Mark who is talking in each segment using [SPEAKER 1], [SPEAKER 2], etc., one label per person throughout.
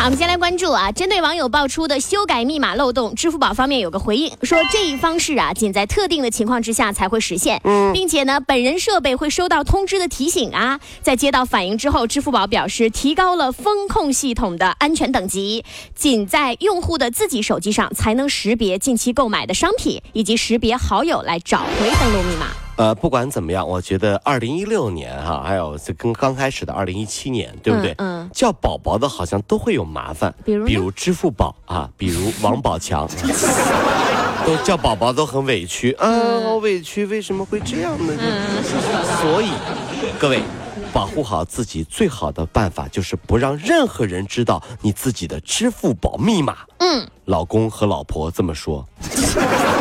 [SPEAKER 1] 好，我们先来关注啊，针对网友爆出的修改密码漏洞，支付宝方面有个回应，说这一方式啊，仅在特定的情况之下才会实现，并且呢，本人设备会收到通知的提醒啊。在接到反应之后，支付宝表示提高了风控系统的安全等级，仅在用户的自己手机上才能识别近期购买的商品，以及识别好友来找回登录密码。
[SPEAKER 2] 呃，不管怎么样，我觉得二零一六年哈，还有这跟刚开始的二零一七年，对不对？
[SPEAKER 1] 嗯嗯
[SPEAKER 2] 叫宝宝的好像都会有麻烦，
[SPEAKER 1] 比如
[SPEAKER 2] 比如支付宝啊，比如王宝强，都叫宝宝都很委屈啊，好委屈，为什么会这样呢？
[SPEAKER 1] 嗯
[SPEAKER 2] 所以，各位。保护好自己最好的办法就是不让任何人知道你自己的支付宝密码。
[SPEAKER 1] 嗯，
[SPEAKER 2] 老公和老婆这么说。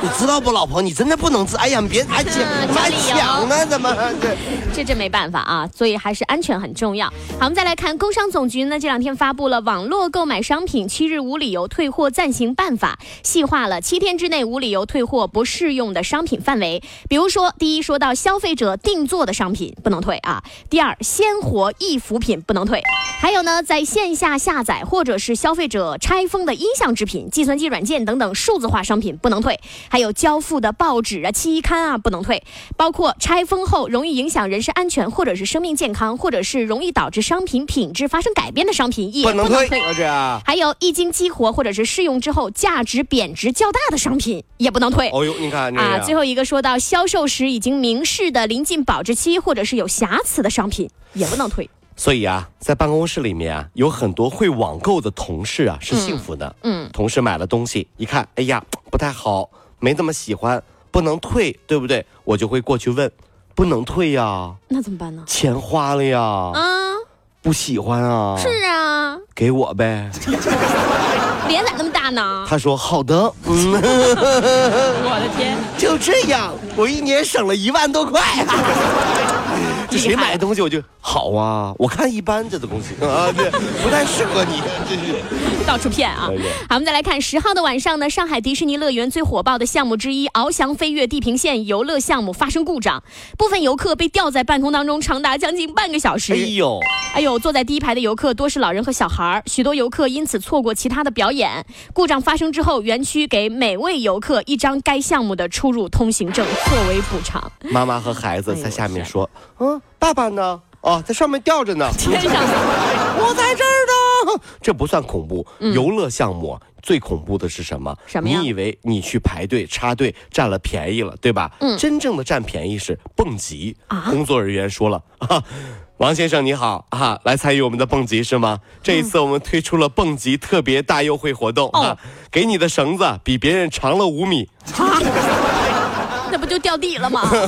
[SPEAKER 2] 你知道不，老婆，你真的不能吃。哎呀，别还抢，
[SPEAKER 1] 嗯
[SPEAKER 2] 还
[SPEAKER 1] 找理由
[SPEAKER 2] 抢呢，怎么？这。
[SPEAKER 1] 这真没办法啊，所以还是安全很重要。好，我们再来看，工商总局呢这两天发布了网络购买商品七日无理由退货暂行办法，细化了七天之内无理由退货不适用的商品范围。比如说，第一说到消费者定做的商品不能退啊；第二，鲜活易腐品不能退；还有呢，在线下下载或者是消费者拆封的音像制品、计算机软件等等数字化商品不能退；还有交付的报纸啊、期刊啊不能退，包括拆封后容易影响人身安全或者是生命健康，或者是容易导致商品品质发生改变的商品也
[SPEAKER 2] 不能退！
[SPEAKER 1] 还有一经激活或者是试用之后价值贬值较大的商品也不能退。
[SPEAKER 2] 哦呦，你看这
[SPEAKER 1] 啊，最后一个说到销售时已经明示的临近保质期或者是有瑕疵的商品也不能退。
[SPEAKER 2] 所以啊，在办公室里面啊，有很多会网购的同事啊，是幸福的。
[SPEAKER 1] 嗯，
[SPEAKER 2] 同事买了东西，一看，哎呀，不太好，没这么喜欢，不能退，对不对？我就会过去问，不能退呀，
[SPEAKER 1] 那怎么办呢？
[SPEAKER 2] 钱花了呀，
[SPEAKER 1] 啊，
[SPEAKER 2] 不喜欢啊，
[SPEAKER 1] 是啊，
[SPEAKER 2] 给我呗。
[SPEAKER 1] 脸咋那么大呢？
[SPEAKER 2] 他说好的，嗯，
[SPEAKER 1] 我的天！
[SPEAKER 2] 就这样，我一年省了一万多块。这谁买的东西我就好啊，我看一般这个东西 啊，对，不太适合你，这是。
[SPEAKER 1] 到处骗啊！好，我们再来看十号的晚上呢，上海迪士尼乐园最火爆的项目之一——翱翔飞跃地平线游乐项目发生故障，部分游客被吊在半空当中，长达将近半个小时。
[SPEAKER 2] 哎呦，
[SPEAKER 1] 哎呦，坐在第一排的游客多是老人和小孩儿，许多游客因此错过其他的表演。故障发生之后，园区给每位游客一张该项目的出入通行证作为补偿。
[SPEAKER 2] 妈妈和孩子在下面说：“嗯，爸爸呢？哦，在上面吊着呢。
[SPEAKER 1] 天上
[SPEAKER 2] 我在这儿呢。”这不算恐怖，游乐项目啊最恐怖的是什么？你以为你去排队插队占了便宜了，对吧？
[SPEAKER 1] 嗯
[SPEAKER 2] 真正的占便宜是蹦极。
[SPEAKER 1] 啊
[SPEAKER 2] 工作人员说了啊。王先生你好啊，来参与我们的蹦极是吗？这一次我们推出了蹦极特别大优惠活动
[SPEAKER 1] 哦
[SPEAKER 2] 啊，给你的绳子比别人长了五米，
[SPEAKER 1] 啊，那不就掉地了吗？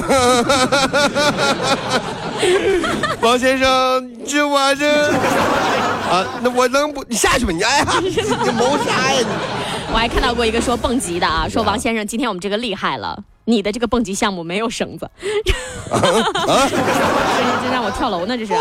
[SPEAKER 2] 王先生，这我这啊，那我能不你下去吧你？哎呀，你谋杀呀你！
[SPEAKER 1] 我还看到过一个说蹦极的啊，说王先生，今天我们这个厉害了，你的这个蹦极项目没有绳子，这让我跳楼呢，这是啊。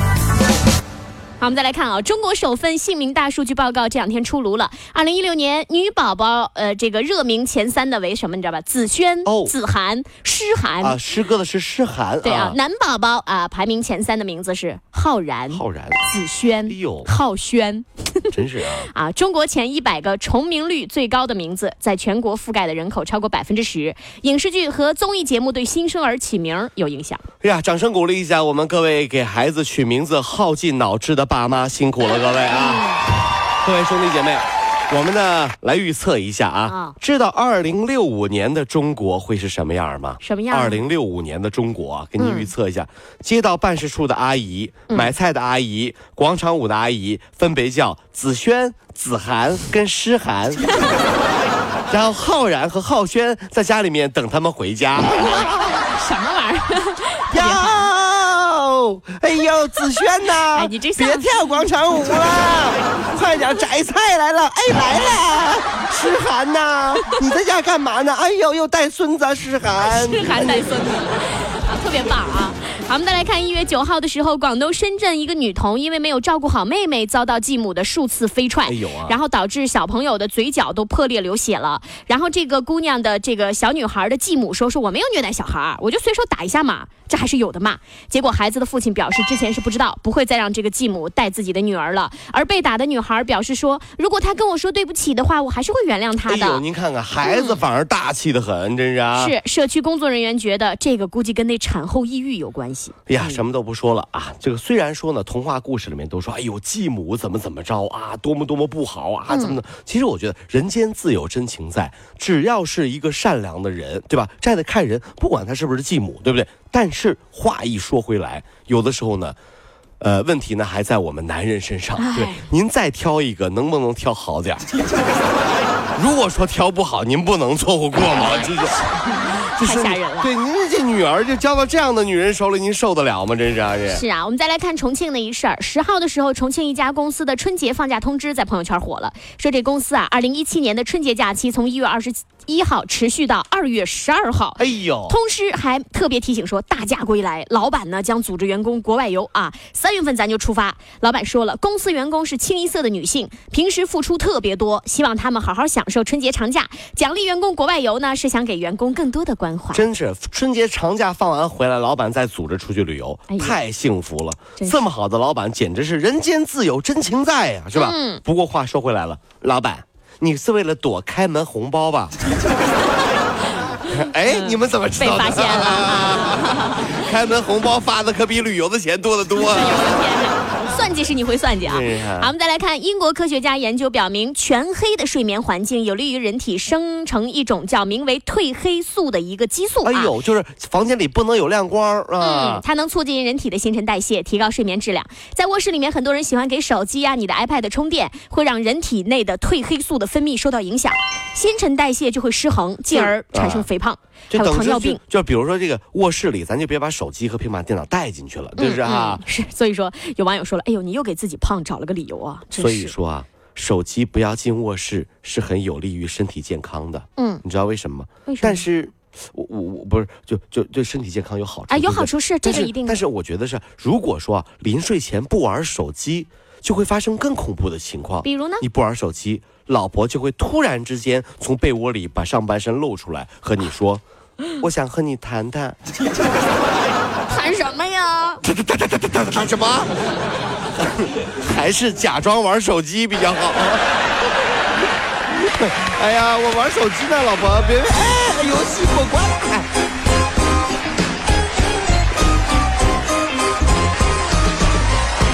[SPEAKER 1] 好，我们再来看啊，中国首份姓名大数据报告这两天出炉了。二零一六年女宝宝，呃，这个热名前三的为什么？你知道吧？子轩、
[SPEAKER 2] 哦
[SPEAKER 1] 子涵、诗涵。
[SPEAKER 2] 啊，诗歌的是诗涵，
[SPEAKER 1] 对啊，男宝宝啊，排名前三的名字是浩然、
[SPEAKER 2] 浩然。
[SPEAKER 1] 子轩、
[SPEAKER 2] 哎呦
[SPEAKER 1] 浩轩。
[SPEAKER 2] 真是啊。
[SPEAKER 1] 啊，中国前一百个重名率最高的名字，在全国覆盖的人口超过百分之十。影视剧和综艺节目对新生儿起名有影响。
[SPEAKER 2] 哎呀，掌声鼓励一下我们各位给孩子取名字耗尽脑汁的爸妈，辛苦了各位啊！各位兄弟姐妹，我们呢来预测一下啊
[SPEAKER 1] 啊，
[SPEAKER 2] 知道二零六五年的中国会是什么样吗？
[SPEAKER 1] 什么样
[SPEAKER 2] 二零六五年的中国啊，给你预测一下，街道办事处的阿姨、买菜的阿姨、广场舞的阿姨，分别叫子轩、子涵跟诗涵。然后浩然和浩轩在家里面等他们回家。
[SPEAKER 1] 什么玩意儿？
[SPEAKER 2] 哟，哎呦，子轩呐，
[SPEAKER 1] 哎你这
[SPEAKER 2] 别跳广场舞了，快点摘菜来了，哎来了，诗涵呐，你在家干嘛呢？哎呦，又带孙子啊，诗涵，
[SPEAKER 1] 诗涵带孙子，啊，特别棒啊！好，我们再来看一月九号的时候，广东深圳一个女童因为没有照顾好妹妹，遭到继母的数次飞踹，
[SPEAKER 2] 哎呦啊
[SPEAKER 1] 然后导致小朋友的嘴角都破裂流血了。然后这个姑娘的这个小女孩的继母说：“说我没有虐待小孩，我就随手打一下嘛，这还是有的嘛。”结果孩子的父亲表示之前是不知道，不会再让这个继母带自己的女儿了。而被打的女孩表示说：“如果她跟我说对不起的话，我还是会原谅她的。
[SPEAKER 2] 哎呦，您看看，孩子反而大气的很，真是啊。
[SPEAKER 1] 是社区工作人员觉得这个估计跟那产后抑郁有关系。
[SPEAKER 2] 哎呀，什么都不说了啊！这个虽然说呢，童话故事里面都说，哎呦，继母怎么怎么着啊，多么多么不好啊，怎么的？其实我觉得人间自有真情在，只要是一个善良的人，对吧？站得看人，不管他是不是继母，对不对？但是话一说回来，有的时候呢。呃，问题呢还在我们男人身上。对
[SPEAKER 1] 哎，
[SPEAKER 2] 您再挑一个，能不能挑好点儿？如果说挑不好，您不能凑合过吗？这就
[SPEAKER 1] 太吓人了
[SPEAKER 2] 对，您这女儿就交到这样的女人手里，您受得了吗？真是啊，
[SPEAKER 1] 是啊，我们再来看重庆的一事儿。十号的时候，重庆一家公司的春节放假通知在朋友圈火了，说这公司啊，二零一七年的春节假期从一月二十一号持续到二月十二号。
[SPEAKER 2] 哎呦，
[SPEAKER 1] 同时还特别提醒说，大假归来，老板呢将组织员工国外游啊。三月份咱就出发。老板说了，公司员工是清一色的女性，平时付出特别多，希望他们好好享受春节长假。奖励员工国外游呢，是想给员工更多的关怀。
[SPEAKER 2] 真是春节长假放完回来，老板再组织出去旅游，
[SPEAKER 1] 哎
[SPEAKER 2] 太幸福了。这么好的老板，简直是人间自有真情在呀，是吧？
[SPEAKER 1] 嗯
[SPEAKER 2] 不过话说回来了，老板，你是为了躲开门红包吧？哎，你们怎么知道的？
[SPEAKER 1] 被发现了啊！
[SPEAKER 2] 开门红包发的可比旅游的钱多得多啊！
[SPEAKER 1] 算计是你会算计啊！好，我们再来看英国科学家研究表明，全黑的睡眠环境有利于人体生成一种叫名为褪黑素的一个激素。啊。
[SPEAKER 2] 哎呦，就是房间里不能有亮光
[SPEAKER 1] 嗯
[SPEAKER 2] 啊，！
[SPEAKER 1] 它能促进人体的新陈代谢，提高睡眠质量。在卧室里面，很多人喜欢给手机啊、你的 iPad 充电，会让人体内的褪黑素的分泌受到影响，新陈代谢就会失衡，进而产生肥胖，还有
[SPEAKER 2] 就等于就
[SPEAKER 1] 糖尿病。
[SPEAKER 2] 就比如说这个卧室里，咱就别把手机和平板电脑带进去了，对不对啊？
[SPEAKER 1] 嗯 是，所以说有网友说了，哎呦，你又给自己胖找了个理由啊！
[SPEAKER 2] 所以，说啊，手机不要进卧室是很有利于身体健康的。
[SPEAKER 1] 嗯，
[SPEAKER 2] 你知道为什么吗？
[SPEAKER 1] 为什么
[SPEAKER 2] 但是。我我我不是就就对身体健康有好处
[SPEAKER 1] 啊有好处是这个一定
[SPEAKER 2] 但是我觉得是，如果说啊临睡前不玩手机，就会发生更恐怖的情况。
[SPEAKER 1] 比如呢
[SPEAKER 2] 你不玩手机，老婆就会突然之间从被窝里把上半身露出来，和你说：“ 我想和你谈谈。
[SPEAKER 1] 谈什么呀？”
[SPEAKER 2] 谈谈谈谈谈什么？还是假装玩手机比较好。哎呀，我玩手机呢，老婆，别哎，游戏过关。哎